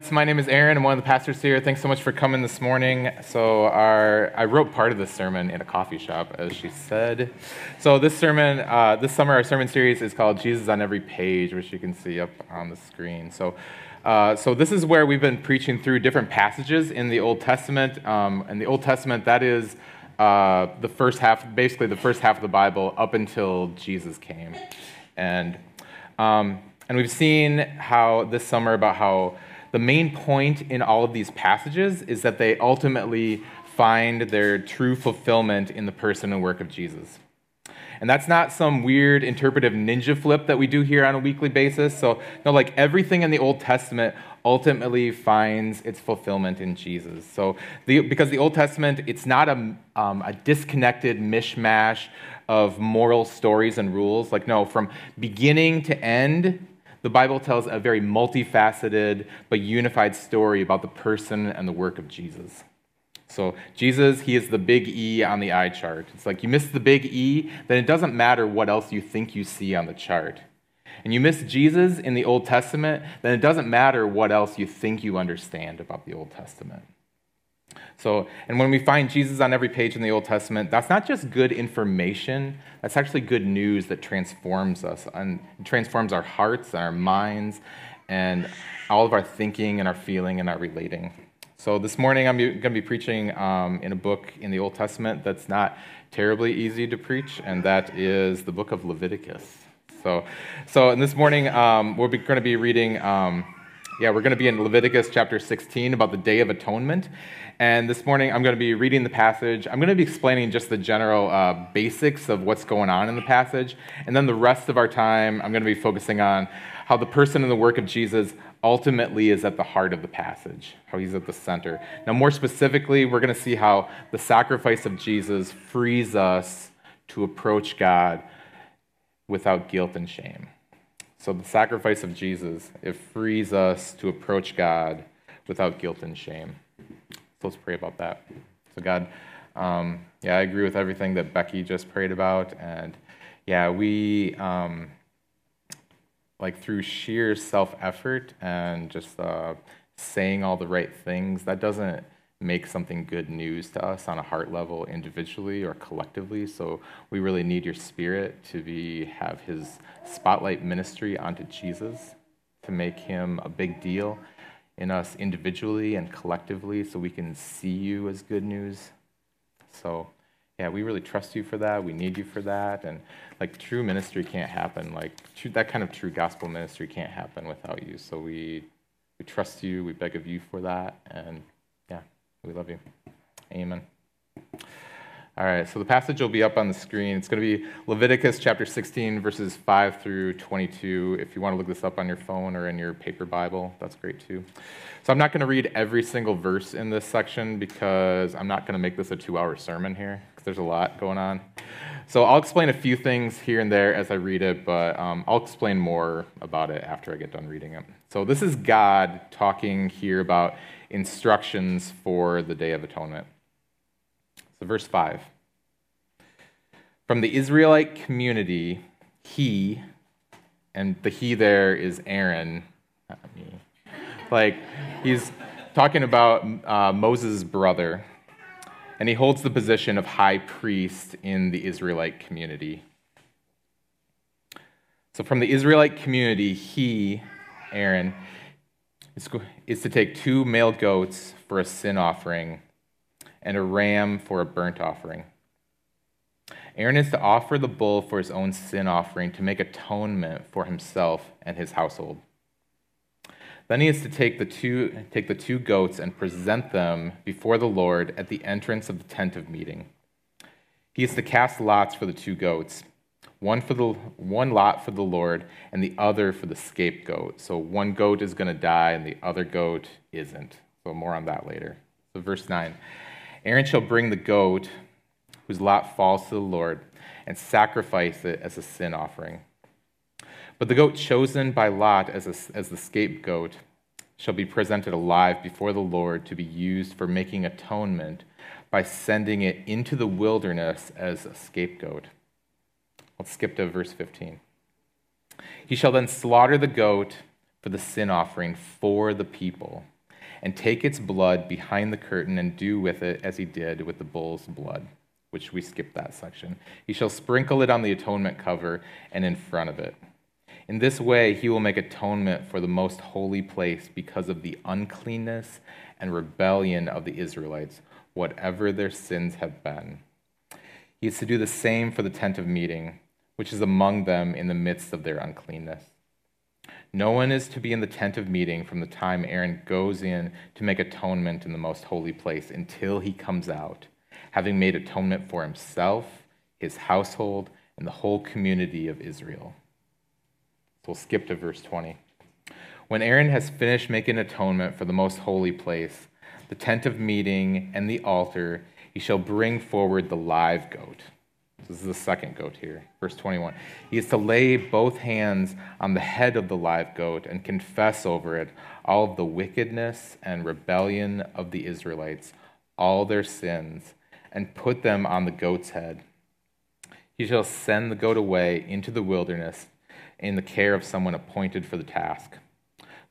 So my name is Aaron. I'm one of the pastors here. Thanks so much for coming this morning. So our, I wrote part of this sermon in a coffee shop, as she said. So this sermon, uh, this summer, our sermon series is called Jesus on Every Page, which you can see up on the screen. So, uh, so this is where we've been preaching through different passages in the Old Testament. Um, and the Old Testament, that is uh, the first half, basically the first half of the Bible up until Jesus came. And, um, and we've seen how this summer about how the main point in all of these passages is that they ultimately find their true fulfillment in the person and work of Jesus. And that's not some weird interpretive ninja flip that we do here on a weekly basis. So, no, like everything in the Old Testament ultimately finds its fulfillment in Jesus. So, the, because the Old Testament, it's not a, um, a disconnected mishmash of moral stories and rules. Like, no, from beginning to end, the Bible tells a very multifaceted but unified story about the person and the work of Jesus. So, Jesus, he is the big E on the eye chart. It's like you miss the big E, then it doesn't matter what else you think you see on the chart. And you miss Jesus in the Old Testament, then it doesn't matter what else you think you understand about the Old Testament. So, and when we find Jesus on every page in the Old Testament, that's not just good information, that's actually good news that transforms us and transforms our hearts and our minds and all of our thinking and our feeling and our relating. So, this morning I'm going to be preaching um, in a book in the Old Testament that's not terribly easy to preach, and that is the book of Leviticus. So, so and this morning um, we're going to be reading. Um, yeah, we're going to be in Leviticus chapter 16 about the Day of Atonement. And this morning, I'm going to be reading the passage. I'm going to be explaining just the general uh, basics of what's going on in the passage. And then the rest of our time, I'm going to be focusing on how the person and the work of Jesus ultimately is at the heart of the passage, how he's at the center. Now, more specifically, we're going to see how the sacrifice of Jesus frees us to approach God without guilt and shame. So, the sacrifice of Jesus, it frees us to approach God without guilt and shame. So let's pray about that. So, God, um, yeah, I agree with everything that Becky just prayed about. And yeah, we, um, like, through sheer self effort and just uh, saying all the right things, that doesn't make something good news to us on a heart level individually or collectively so we really need your spirit to be have his spotlight ministry onto jesus to make him a big deal in us individually and collectively so we can see you as good news. So, yeah, we really trust you for that. We need you for that. And like true ministry can't happen. Like true, that kind of true gospel ministry can't happen without you. So we, we trust you. We beg of you for that. And we love you. Amen. All right, so the passage will be up on the screen. It's going to be Leviticus chapter 16, verses 5 through 22. If you want to look this up on your phone or in your paper Bible, that's great too. So I'm not going to read every single verse in this section because I'm not going to make this a two hour sermon here because there's a lot going on. So I'll explain a few things here and there as I read it, but um, I'll explain more about it after I get done reading it. So this is God talking here about instructions for the Day of Atonement. So, verse 5. From the Israelite community, he, and the he there is Aaron, not me. Like, he's talking about uh, Moses' brother, and he holds the position of high priest in the Israelite community. So, from the Israelite community, he, Aaron, is to take two male goats for a sin offering and a ram for a burnt offering. Aaron is to offer the bull for his own sin offering to make atonement for himself and his household. Then he is to take the two, take the two goats and present them before the Lord at the entrance of the tent of meeting. He is to cast lots for the two goats, one for the one lot for the Lord and the other for the scapegoat. So one goat is going to die and the other goat isn't. So more on that later. So verse 9. Aaron shall bring the goat whose lot falls to the Lord and sacrifice it as a sin offering. But the goat chosen by Lot as, a, as the scapegoat shall be presented alive before the Lord to be used for making atonement by sending it into the wilderness as a scapegoat. Let's skip to verse 15. He shall then slaughter the goat for the sin offering for the people, and take its blood behind the curtain and do with it as he did with the bull's blood, which we skipped that section. He shall sprinkle it on the atonement cover and in front of it. In this way, he will make atonement for the most holy place because of the uncleanness and rebellion of the Israelites, whatever their sins have been. He is to do the same for the tent of meeting, which is among them in the midst of their uncleanness. No one is to be in the tent of meeting from the time Aaron goes in to make atonement in the most holy place until he comes out, having made atonement for himself, his household, and the whole community of Israel. So we'll skip to verse 20. When Aaron has finished making atonement for the most holy place, the tent of meeting, and the altar, he shall bring forward the live goat. This is the second goat here. Verse 21. He is to lay both hands on the head of the live goat and confess over it all of the wickedness and rebellion of the Israelites, all their sins, and put them on the goat's head. He shall send the goat away into the wilderness in the care of someone appointed for the task.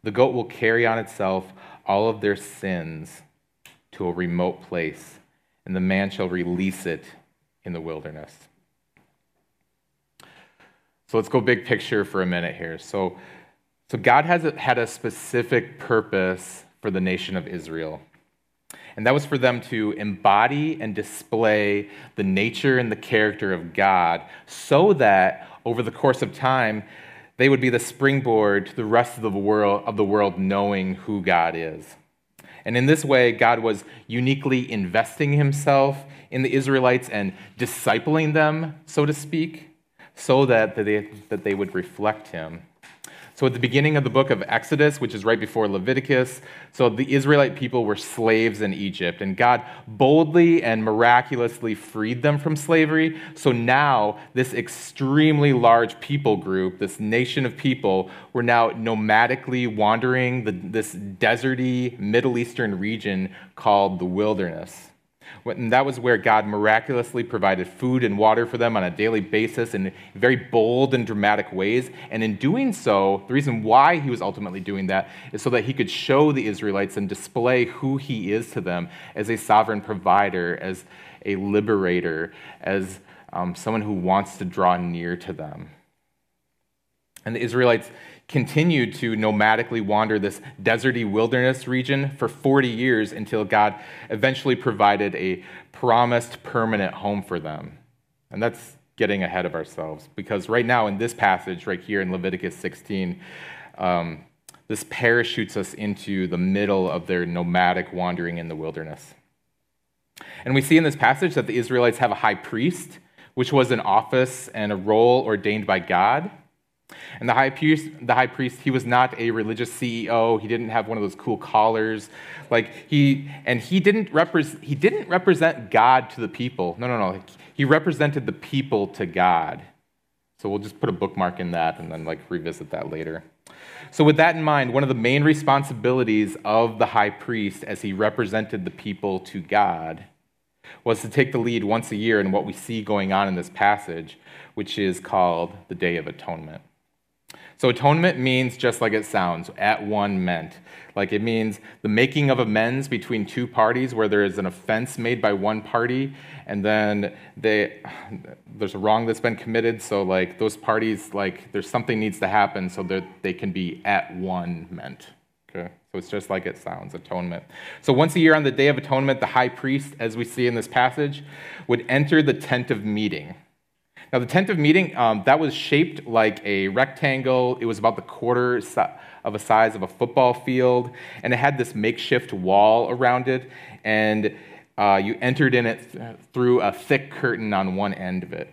The goat will carry on itself all of their sins to a remote place, and the man shall release it in the wilderness. So let's go big picture for a minute here. So, so God has a, had a specific purpose for the nation of Israel. And that was for them to embody and display the nature and the character of God so that over the course of time, they would be the springboard to the rest of the world, of the world knowing who God is. And in this way, God was uniquely investing himself in the Israelites and discipling them, so to speak, so that they, that they would reflect him. So, at the beginning of the book of Exodus, which is right before Leviticus, so the Israelite people were slaves in Egypt, and God boldly and miraculously freed them from slavery. So now, this extremely large people group, this nation of people, were now nomadically wandering the, this deserty Middle Eastern region called the wilderness. And that was where God miraculously provided food and water for them on a daily basis in very bold and dramatic ways. And in doing so, the reason why he was ultimately doing that is so that he could show the Israelites and display who he is to them as a sovereign provider, as a liberator, as um, someone who wants to draw near to them. And the Israelites continued to nomadically wander this deserty wilderness region for 40 years until God eventually provided a promised permanent home for them. And that's getting ahead of ourselves because right now in this passage, right here in Leviticus 16, um, this parachutes us into the middle of their nomadic wandering in the wilderness. And we see in this passage that the Israelites have a high priest, which was an office and a role ordained by God. And the high priest, the high priest, he was not a religious CEO. He didn't have one of those cool collars, like he, and he didn't represent. He didn't represent God to the people. No, no, no. He represented the people to God. So we'll just put a bookmark in that, and then like revisit that later. So with that in mind, one of the main responsibilities of the high priest, as he represented the people to God, was to take the lead once a year in what we see going on in this passage, which is called the Day of Atonement. So atonement means just like it sounds, at one meant. Like it means the making of amends between two parties where there is an offense made by one party and then they, there's a wrong that's been committed. So like those parties, like there's something needs to happen so that they can be at one meant. Okay. So it's just like it sounds, atonement. So once a year on the Day of Atonement, the high priest, as we see in this passage, would enter the tent of meeting. Now, the tent of meeting, um, that was shaped like a rectangle. It was about the quarter of a size of a football field, and it had this makeshift wall around it, and uh, you entered in it th- through a thick curtain on one end of it.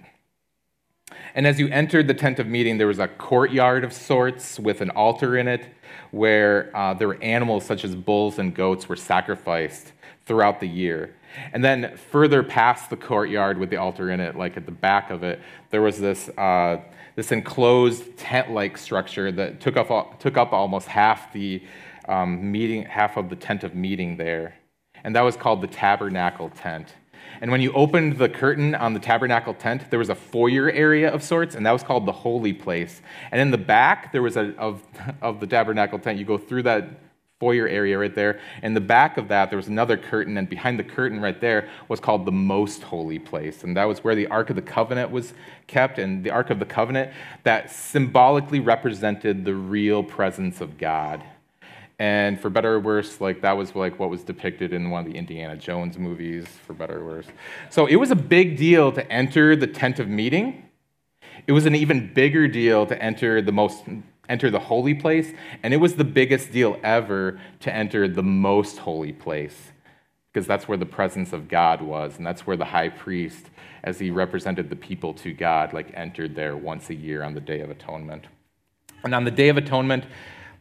And as you entered the tent of meeting, there was a courtyard of sorts with an altar in it where uh, there were animals such as bulls and goats were sacrificed throughout the year. And then further past the courtyard with the altar in it, like at the back of it, there was this, uh, this enclosed tent like structure that took up, took up almost half the um, meeting, half of the tent of meeting there. And that was called the tabernacle tent. And when you opened the curtain on the tabernacle tent, there was a foyer area of sorts, and that was called the holy place. And in the back, there was a of, of the tabernacle tent. You go through that foyer area right there. In the back of that, there was another curtain, and behind the curtain right there was called the most holy place. And that was where the Ark of the Covenant was kept. And the Ark of the Covenant that symbolically represented the real presence of God. And for better or worse, like that was like what was depicted in one of the Indiana Jones movies, for better or worse. So it was a big deal to enter the tent of meeting. It was an even bigger deal to enter the most enter the holy place, and it was the biggest deal ever to enter the most holy place, because that's where the presence of God was, and that's where the high priest, as he represented the people to God, like entered there once a year on the Day of Atonement. And on the Day of Atonement,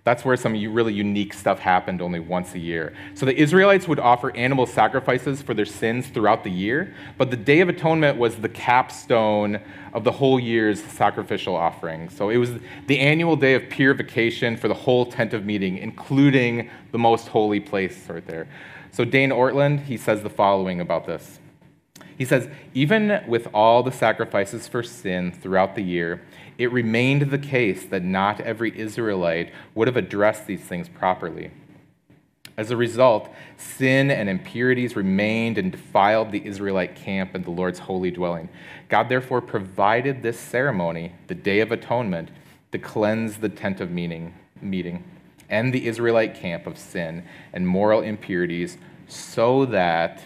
that's where some really unique stuff happened only once a year. So the Israelites would offer animal sacrifices for their sins throughout the year, but the Day of Atonement was the capstone of the whole year's sacrificial offering. So it was the annual day of purification for the whole tent of meeting, including the most holy place right there. So Dane Ortlund, he says the following about this. He says, even with all the sacrifices for sin throughout the year, it remained the case that not every Israelite would have addressed these things properly. As a result, sin and impurities remained and defiled the Israelite camp and the Lord's holy dwelling. God therefore provided this ceremony, the Day of Atonement, to cleanse the tent of meeting, meeting and the Israelite camp of sin and moral impurities so that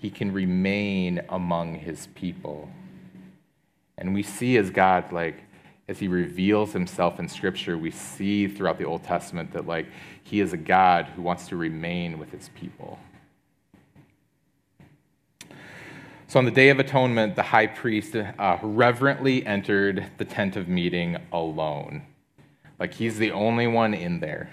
he can remain among his people. And we see as God, like, as he reveals himself in scripture, we see throughout the Old Testament that, like, he is a God who wants to remain with his people. So on the Day of Atonement, the high priest uh, reverently entered the tent of meeting alone. Like he's the only one in there.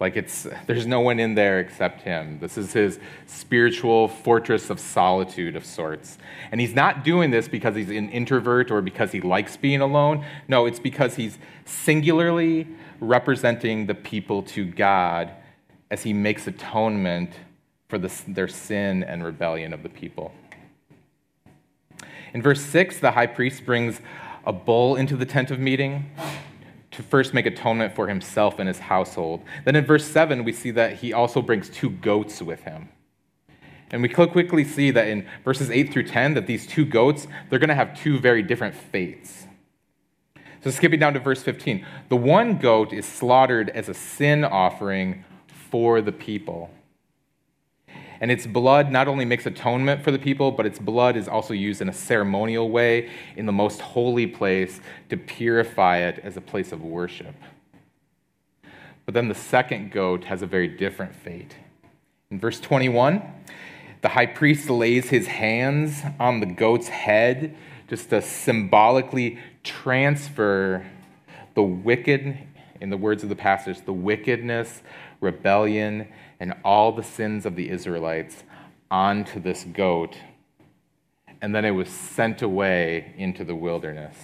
Like it's there's no one in there except him. This is his spiritual fortress of solitude of sorts. And he's not doing this because he's an introvert or because he likes being alone. No, it's because he's singularly representing the people to God as he makes atonement for the, their sin and rebellion of the people. In verse 6, the high priest brings a bull into the tent of meeting to first make atonement for himself and his household. Then in verse 7, we see that he also brings two goats with him. And we quickly see that in verses 8 through 10 that these two goats, they're going to have two very different fates. So skipping down to verse 15, the one goat is slaughtered as a sin offering for the people. And its blood not only makes atonement for the people, but its blood is also used in a ceremonial way in the most holy place to purify it as a place of worship. But then the second goat has a very different fate. In verse 21, the high priest lays his hands on the goat's head just to symbolically transfer the wicked, in the words of the passage, the wickedness, rebellion, and all the sins of the Israelites onto this goat, and then it was sent away into the wilderness.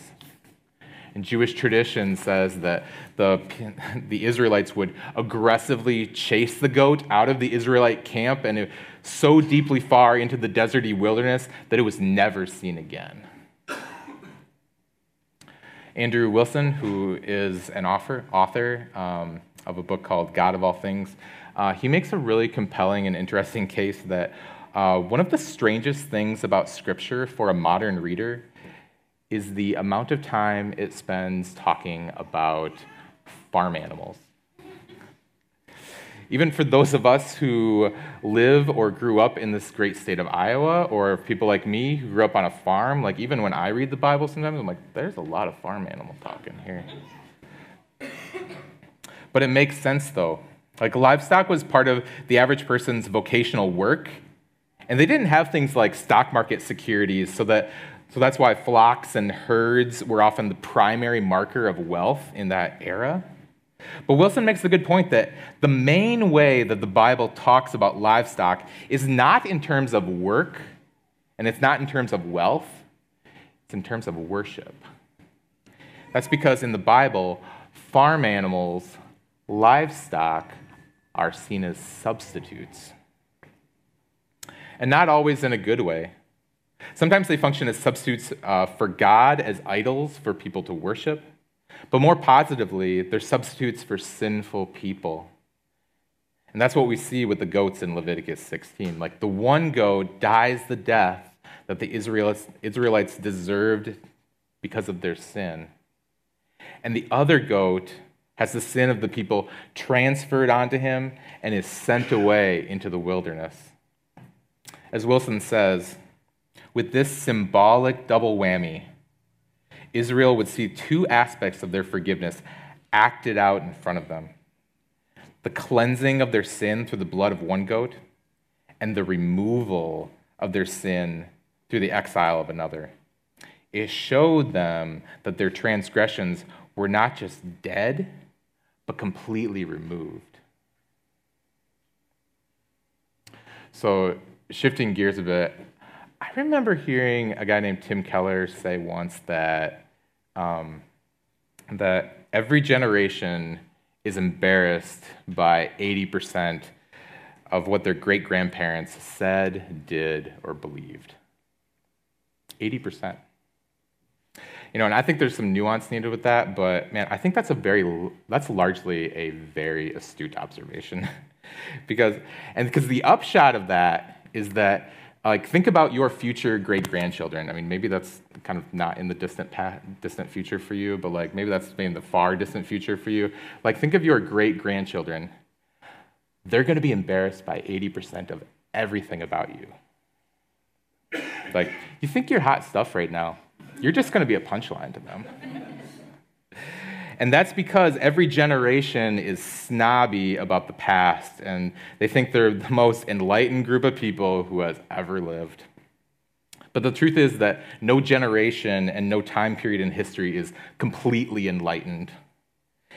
And Jewish tradition says that the, the Israelites would aggressively chase the goat out of the Israelite camp and so deeply far into the deserty wilderness that it was never seen again. Andrew Wilson, who is an author, author um, of a book called God of All Things, uh, he makes a really compelling and interesting case that uh, one of the strangest things about Scripture for a modern reader is the amount of time it spends talking about farm animals. Even for those of us who live or grew up in this great state of Iowa, or people like me who grew up on a farm, like even when I read the Bible sometimes, I'm like, there's a lot of farm animal talk in here. But it makes sense though, like livestock was part of the average person's vocational work, and they didn't have things like stock market securities, so that so that's why flocks and herds were often the primary marker of wealth in that era. But Wilson makes a good point that the main way that the Bible talks about livestock is not in terms of work, and it's not in terms of wealth, it's in terms of worship. That's because in the Bible, farm animals, livestock, are seen as substitutes. and not always in a good way. Sometimes they function as substitutes uh, for God, as idols for people to worship. But more positively, they're substitutes for sinful people. And that's what we see with the goats in Leviticus 16. Like the one goat dies the death that the Israelites, Israelites deserved because of their sin. And the other goat has the sin of the people transferred onto him and is sent away into the wilderness. As Wilson says, with this symbolic double whammy, Israel would see two aspects of their forgiveness acted out in front of them the cleansing of their sin through the blood of one goat, and the removal of their sin through the exile of another. It showed them that their transgressions were not just dead, but completely removed. So, shifting gears a bit, I remember hearing a guy named Tim Keller say once that, um, that every generation is embarrassed by 80% of what their great grandparents said, did, or believed. 80%. You know, and I think there's some nuance needed with that, but man, I think that's a very that's largely a very astute observation. because and because the upshot of that is that like think about your future great grandchildren. I mean, maybe that's kind of not in the distant past, distant future for you, but like maybe that's in the far distant future for you. Like think of your great grandchildren. They're going to be embarrassed by 80% of everything about you. Like, you think you're hot stuff right now you're just going to be a punchline to them. And that's because every generation is snobby about the past, and they think they're the most enlightened group of people who has ever lived. But the truth is that no generation and no time period in history is completely enlightened.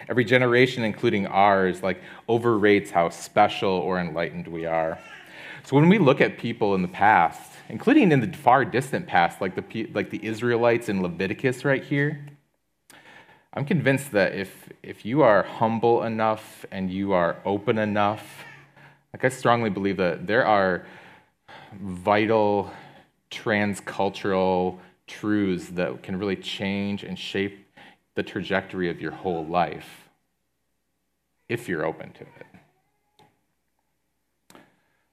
Every generation, including ours, like overrates how special or enlightened we are. So when we look at people in the past, including in the far distant past, like the, like the Israelites in Leviticus right here. I'm convinced that if, if you are humble enough and you are open enough, like I strongly believe that there are vital transcultural truths that can really change and shape the trajectory of your whole life if you're open to it.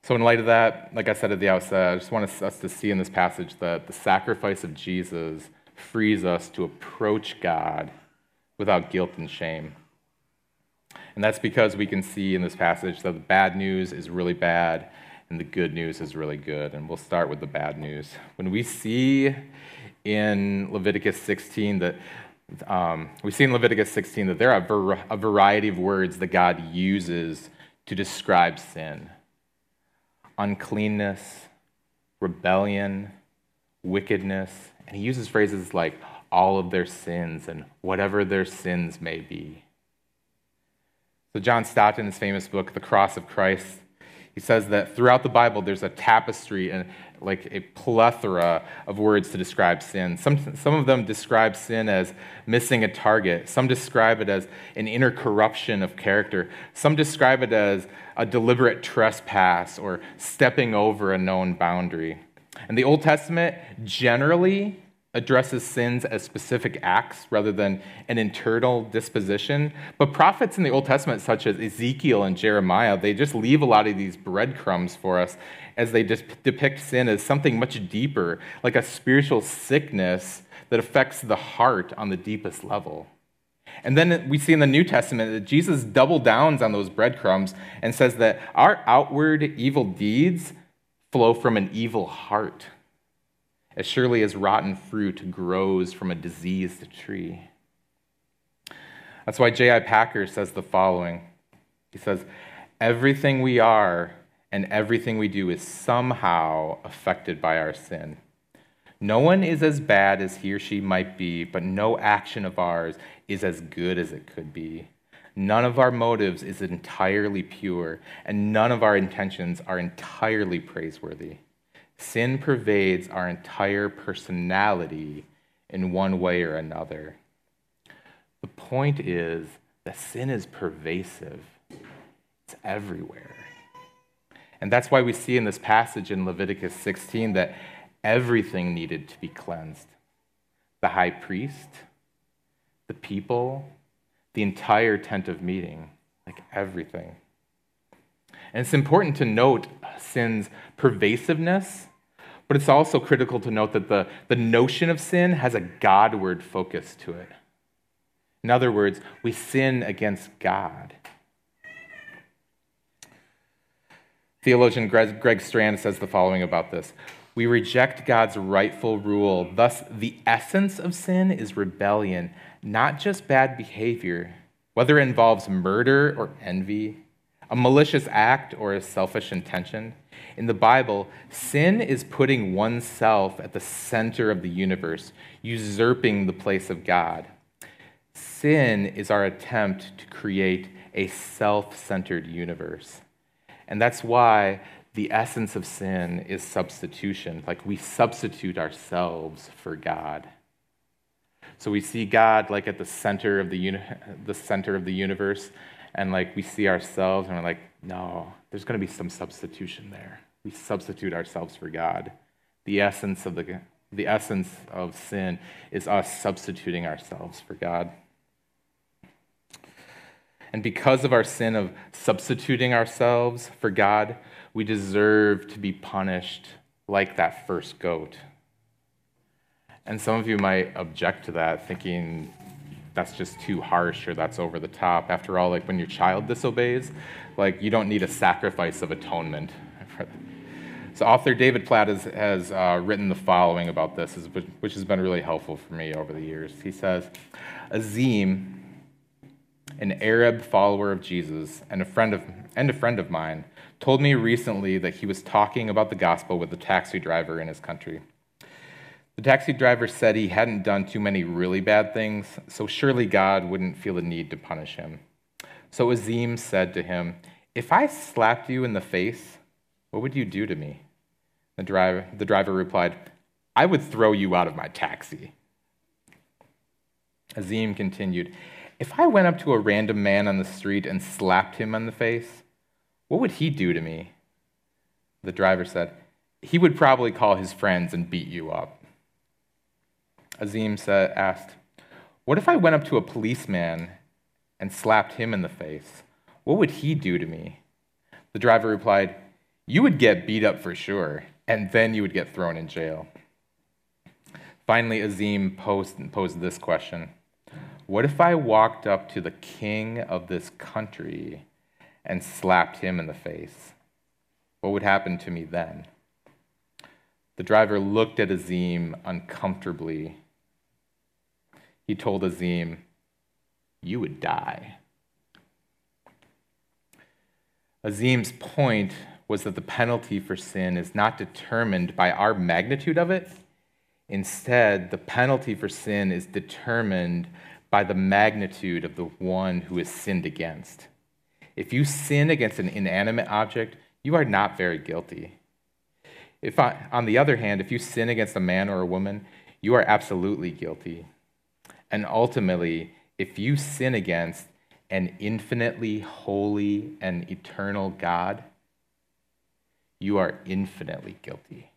So, in light of that, like I said at the outset, I just want us to see in this passage that the sacrifice of Jesus frees us to approach God without guilt and shame. And that's because we can see in this passage that the bad news is really bad and the good news is really good. And we'll start with the bad news. When we see in Leviticus 16 that um, we see in Leviticus 16 that there are a variety of words that God uses to describe sin uncleanness, rebellion, wickedness. And he uses phrases like all of their sins and whatever their sins may be. So, John Stott, in his famous book, The Cross of Christ, he says that throughout the Bible, there's a tapestry and like a plethora of words to describe sin. Some, some of them describe sin as missing a target. Some describe it as an inner corruption of character. Some describe it as a deliberate trespass or stepping over a known boundary. And the Old Testament generally addresses sins as specific acts rather than an internal disposition. But prophets in the Old Testament, such as Ezekiel and Jeremiah, they just leave a lot of these breadcrumbs for us as they just depict sin as something much deeper, like a spiritual sickness that affects the heart on the deepest level. And then we see in the New Testament that Jesus double downs on those breadcrumbs and says that our outward evil deeds flow from an evil heart as surely as rotten fruit grows from a diseased tree. That's why J.I. Packer says the following He says, Everything we are and everything we do is somehow affected by our sin. No one is as bad as he or she might be, but no action of ours is as good as it could be. None of our motives is entirely pure, and none of our intentions are entirely praiseworthy. Sin pervades our entire personality in one way or another. The point is that sin is pervasive, it's everywhere. And that's why we see in this passage in Leviticus 16 that everything needed to be cleansed the high priest, the people, the entire tent of meeting, like everything. And it's important to note sin's pervasiveness, but it's also critical to note that the, the notion of sin has a Godward focus to it. In other words, we sin against God. Theologian Greg, Greg Strand says the following about this We reject God's rightful rule. Thus, the essence of sin is rebellion, not just bad behavior, whether it involves murder or envy, a malicious act or a selfish intention. In the Bible, sin is putting oneself at the center of the universe, usurping the place of God. Sin is our attempt to create a self centered universe. And that's why the essence of sin is substitution. Like we substitute ourselves for God. So we see God like at the center of the, uni- the center of the universe, and like we see ourselves, and we're like, no, there's going to be some substitution there. We substitute ourselves for God. The essence of the the essence of sin is us substituting ourselves for God. And because of our sin of substituting ourselves for God, we deserve to be punished like that first goat. And some of you might object to that, thinking that's just too harsh or that's over the top. After all, like when your child disobeys, like you don't need a sacrifice of atonement. So, author David Platt has, has uh, written the following about this, which has been really helpful for me over the years. He says, Azim an Arab follower of Jesus and a friend of, and a friend of mine, told me recently that he was talking about the gospel with a taxi driver in his country. The taxi driver said he hadn't done too many really bad things, so surely God wouldn't feel the need to punish him. So Azim said to him, If I slapped you in the face, what would you do to me? The driver, the driver replied, I would throw you out of my taxi. Azim continued, if I went up to a random man on the street and slapped him on the face, what would he do to me? The driver said, He would probably call his friends and beat you up. Azim said, asked, What if I went up to a policeman and slapped him in the face? What would he do to me? The driver replied, You would get beat up for sure, and then you would get thrown in jail. Finally, Azim posed, posed this question what if I walked up to the king of this country and slapped him in the face? What would happen to me then? The driver looked at Azim uncomfortably. He told Azim, You would die. Azim's point was that the penalty for sin is not determined by our magnitude of it. Instead, the penalty for sin is determined by the magnitude of the one who is sinned against. If you sin against an inanimate object, you are not very guilty. If, on the other hand, if you sin against a man or a woman, you are absolutely guilty. And ultimately, if you sin against an infinitely holy and eternal God, you are infinitely guilty.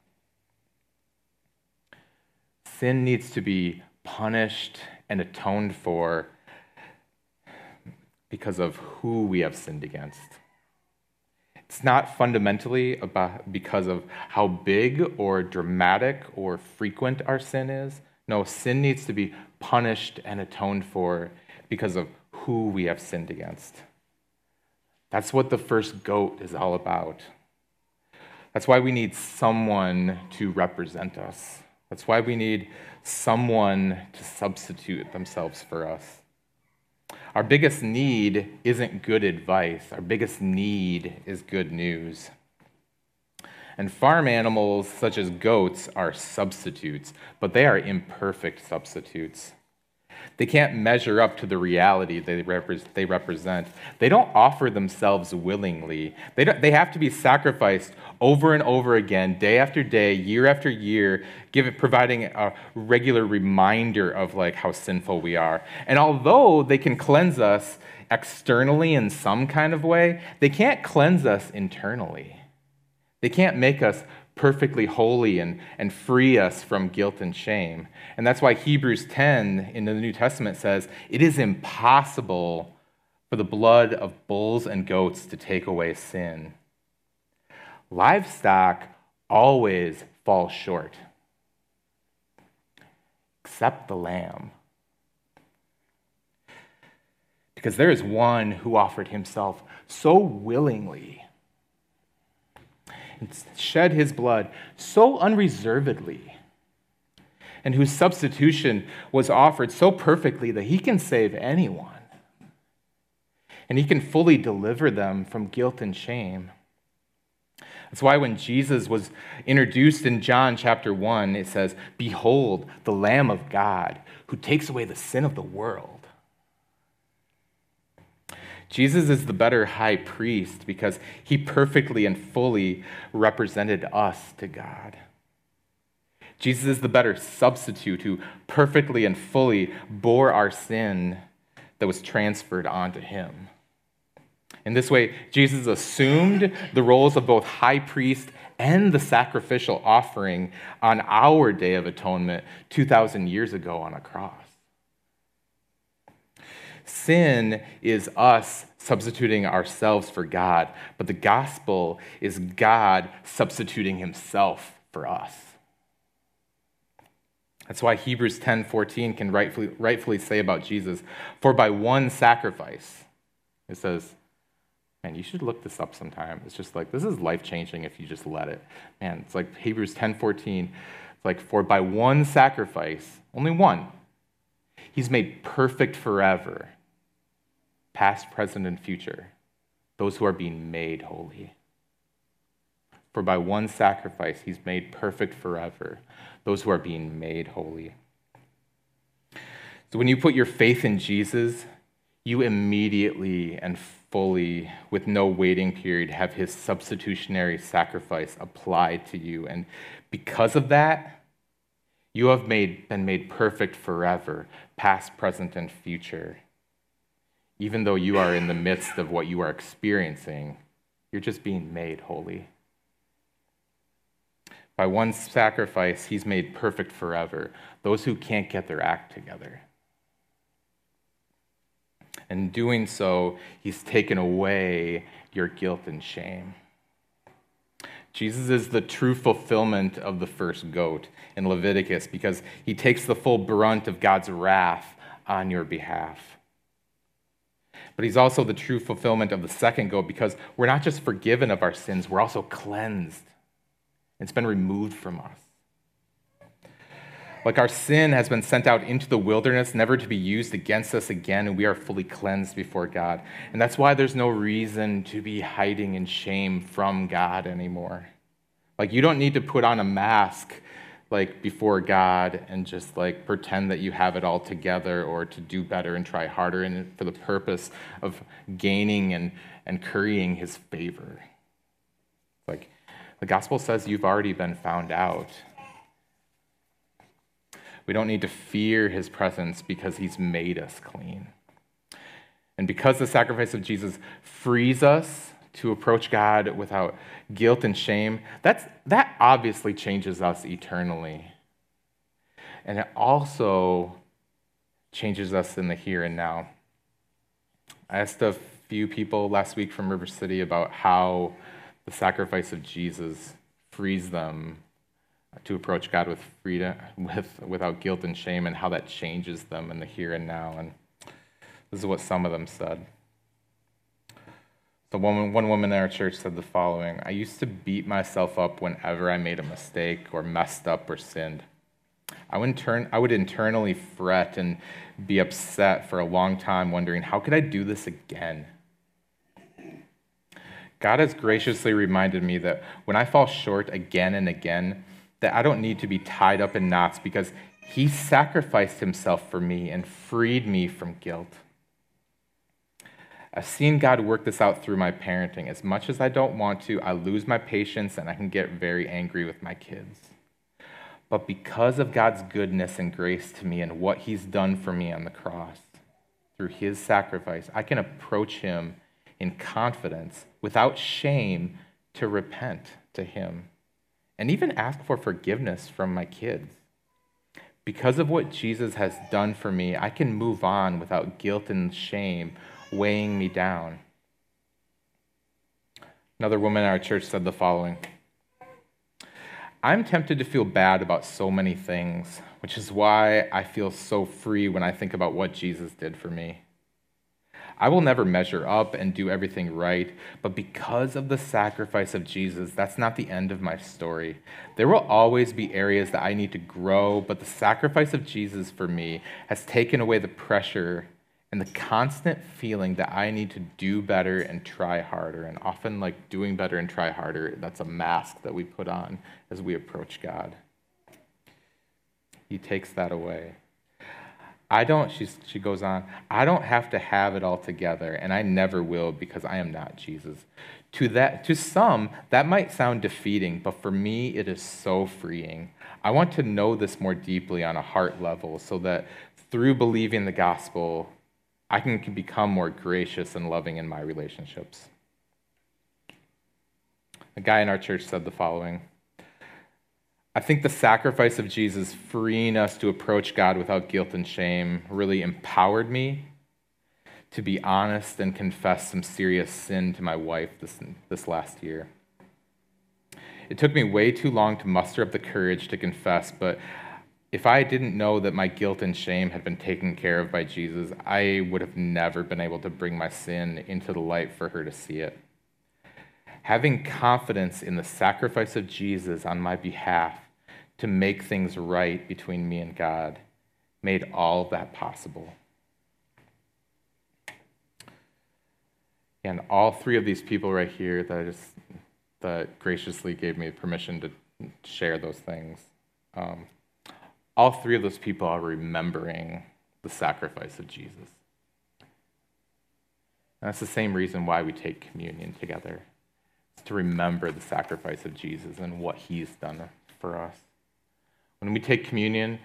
Sin needs to be punished and atoned for because of who we have sinned against. It's not fundamentally about because of how big or dramatic or frequent our sin is. No, sin needs to be punished and atoned for because of who we have sinned against. That's what the first goat is all about. That's why we need someone to represent us. That's why we need someone to substitute themselves for us. Our biggest need isn't good advice, our biggest need is good news. And farm animals, such as goats, are substitutes, but they are imperfect substitutes. They can't measure up to the reality they, repre- they represent. They don't offer themselves willingly. They, they have to be sacrificed over and over again, day after day, year after year, give it, providing a regular reminder of like how sinful we are. And although they can cleanse us externally in some kind of way, they can't cleanse us internally. They can't make us perfectly holy and, and free us from guilt and shame. And that's why Hebrews 10 in the New Testament says it is impossible for the blood of bulls and goats to take away sin. Livestock always falls short, except the lamb. Because there is one who offered himself so willingly and shed his blood so unreservedly, and whose substitution was offered so perfectly that he can save anyone. And he can fully deliver them from guilt and shame. That's why when Jesus was introduced in John chapter 1, it says, Behold, the Lamb of God who takes away the sin of the world. Jesus is the better high priest because he perfectly and fully represented us to God. Jesus is the better substitute who perfectly and fully bore our sin that was transferred onto him. In this way, Jesus assumed the roles of both high priest and the sacrificial offering on our day of atonement 2,000 years ago on a cross. Sin is us substituting ourselves for God, but the gospel is God substituting himself for us. That's why Hebrews 10:14 can rightfully, rightfully say about Jesus, for by one sacrifice, it says, man, you should look this up sometime. It's just like this is life-changing if you just let it. Man, it's like Hebrews 10:14. It's like for by one sacrifice, only one, he's made perfect forever past, present, and future, those who are being made holy. For by one sacrifice, he's made perfect forever, those who are being made holy. So when you put your faith in Jesus, you immediately and fully, with no waiting period, have his substitutionary sacrifice applied to you. And because of that, you have made, been made perfect forever, past, present, and future even though you are in the midst of what you are experiencing, you're just being made holy. By one sacrifice, he's made perfect forever those who can't get their act together. In doing so, he's taken away your guilt and shame. Jesus is the true fulfillment of the first goat in Leviticus because he takes the full brunt of God's wrath on your behalf but he's also the true fulfillment of the second goal because we're not just forgiven of our sins, we're also cleansed. It's been removed from us. Like our sin has been sent out into the wilderness, never to be used against us again, and we are fully cleansed before God. And that's why there's no reason to be hiding in shame from God anymore. Like you don't need to put on a mask like before God and just like pretend that you have it all together or to do better and try harder and for the purpose of gaining and, and currying his favor. Like the gospel says you've already been found out. We don't need to fear his presence because he's made us clean. And because the sacrifice of Jesus frees us to approach God without guilt and shame, that's, that obviously changes us eternally. And it also changes us in the here and now. I asked a few people last week from River City about how the sacrifice of Jesus frees them to approach God with freedom, with, without guilt and shame, and how that changes them in the here and now. And this is what some of them said. The woman, one woman in our church said the following I used to beat myself up whenever I made a mistake or messed up or sinned. I would, turn, I would internally fret and be upset for a long time, wondering, how could I do this again? God has graciously reminded me that when I fall short again and again, that I don't need to be tied up in knots because He sacrificed Himself for me and freed me from guilt. I've seen God work this out through my parenting. As much as I don't want to, I lose my patience and I can get very angry with my kids. But because of God's goodness and grace to me and what He's done for me on the cross, through His sacrifice, I can approach Him in confidence without shame to repent, to Him and even ask for forgiveness from my kids. Because of what Jesus has done for me, I can move on without guilt and shame weighing me down. Another woman in our church said the following I'm tempted to feel bad about so many things, which is why I feel so free when I think about what Jesus did for me. I will never measure up and do everything right, but because of the sacrifice of Jesus, that's not the end of my story. There will always be areas that I need to grow, but the sacrifice of Jesus for me has taken away the pressure and the constant feeling that I need to do better and try harder. And often, like doing better and try harder, that's a mask that we put on as we approach God. He takes that away. I don't, she's, she goes on, I don't have to have it all together, and I never will because I am not Jesus. To, that, to some, that might sound defeating, but for me, it is so freeing. I want to know this more deeply on a heart level so that through believing the gospel, I can become more gracious and loving in my relationships. A guy in our church said the following I think the sacrifice of Jesus freeing us to approach God without guilt and shame really empowered me to be honest and confess some serious sin to my wife this, this last year. It took me way too long to muster up the courage to confess, but if I didn't know that my guilt and shame had been taken care of by Jesus, I would have never been able to bring my sin into the light for her to see it. Having confidence in the sacrifice of Jesus on my behalf to make things right between me and God made all that possible. And all three of these people right here that just that graciously gave me permission to share those things. Um, all three of those people are remembering the sacrifice of Jesus. And that's the same reason why we take communion together. It's to remember the sacrifice of Jesus and what he's done for us. When we take communion,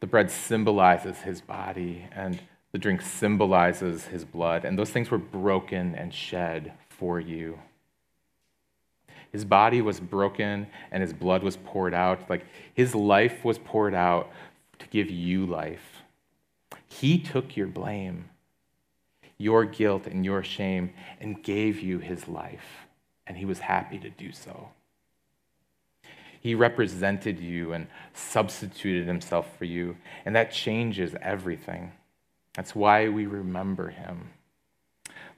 the bread symbolizes his body and the drink symbolizes his blood. And those things were broken and shed for you. His body was broken and his blood was poured out. Like his life was poured out to give you life. He took your blame, your guilt, and your shame and gave you his life. And he was happy to do so. He represented you and substituted himself for you, and that changes everything. That's why we remember him.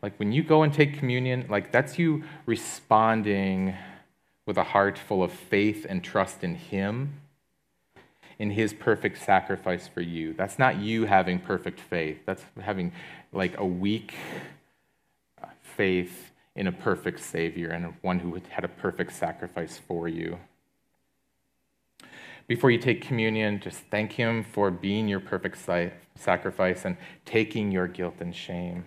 Like when you go and take communion, like that's you responding with a heart full of faith and trust in him, in his perfect sacrifice for you. That's not you having perfect faith. That's having like a weak faith in a perfect Savior and one who had a perfect sacrifice for you. Before you take communion, just thank Him for being your perfect sacrifice and taking your guilt and shame.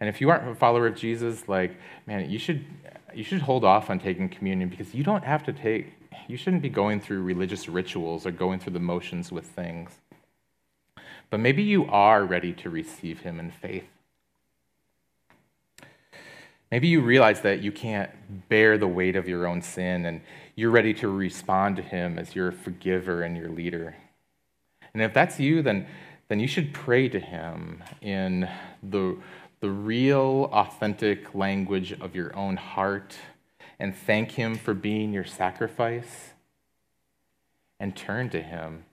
And if you aren't a follower of Jesus, like, man, you should, you should hold off on taking communion because you don't have to take, you shouldn't be going through religious rituals or going through the motions with things. But maybe you are ready to receive Him in faith. Maybe you realize that you can't bear the weight of your own sin and you're ready to respond to him as your forgiver and your leader. And if that's you, then, then you should pray to him in the, the real, authentic language of your own heart and thank him for being your sacrifice and turn to him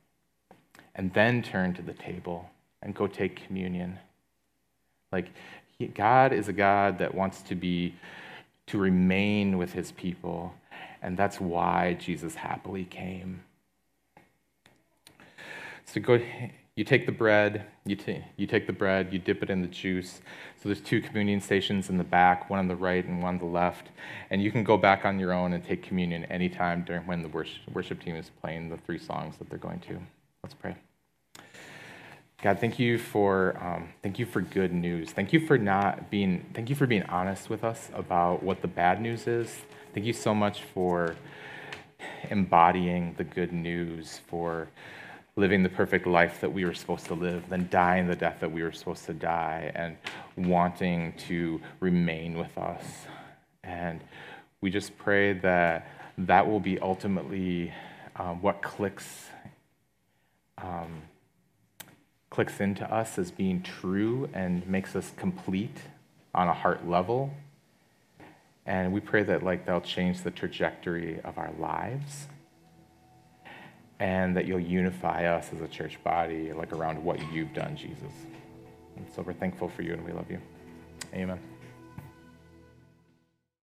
and then turn to the table and go take communion. Like, God is a God that wants to be, to remain with his people and that's why Jesus happily came. So go, you take the bread, you, t- you take the bread, you dip it in the juice. So there's two communion stations in the back, one on the right and one on the left. And you can go back on your own and take communion anytime during when the worship, worship team is playing the three songs that they're going to. Let's pray. God, thank you for um, thank you for good news. Thank you for not being thank you for being honest with us about what the bad news is. Thank you so much for embodying the good news, for living the perfect life that we were supposed to live, then dying the death that we were supposed to die, and wanting to remain with us. And We just pray that that will be ultimately um, what clicks um, clicks into us as being true and makes us complete on a heart level. And we pray that like that'll change the trajectory of our lives and that you'll unify us as a church body like around what you've done, Jesus. And so we're thankful for you and we love you. Amen.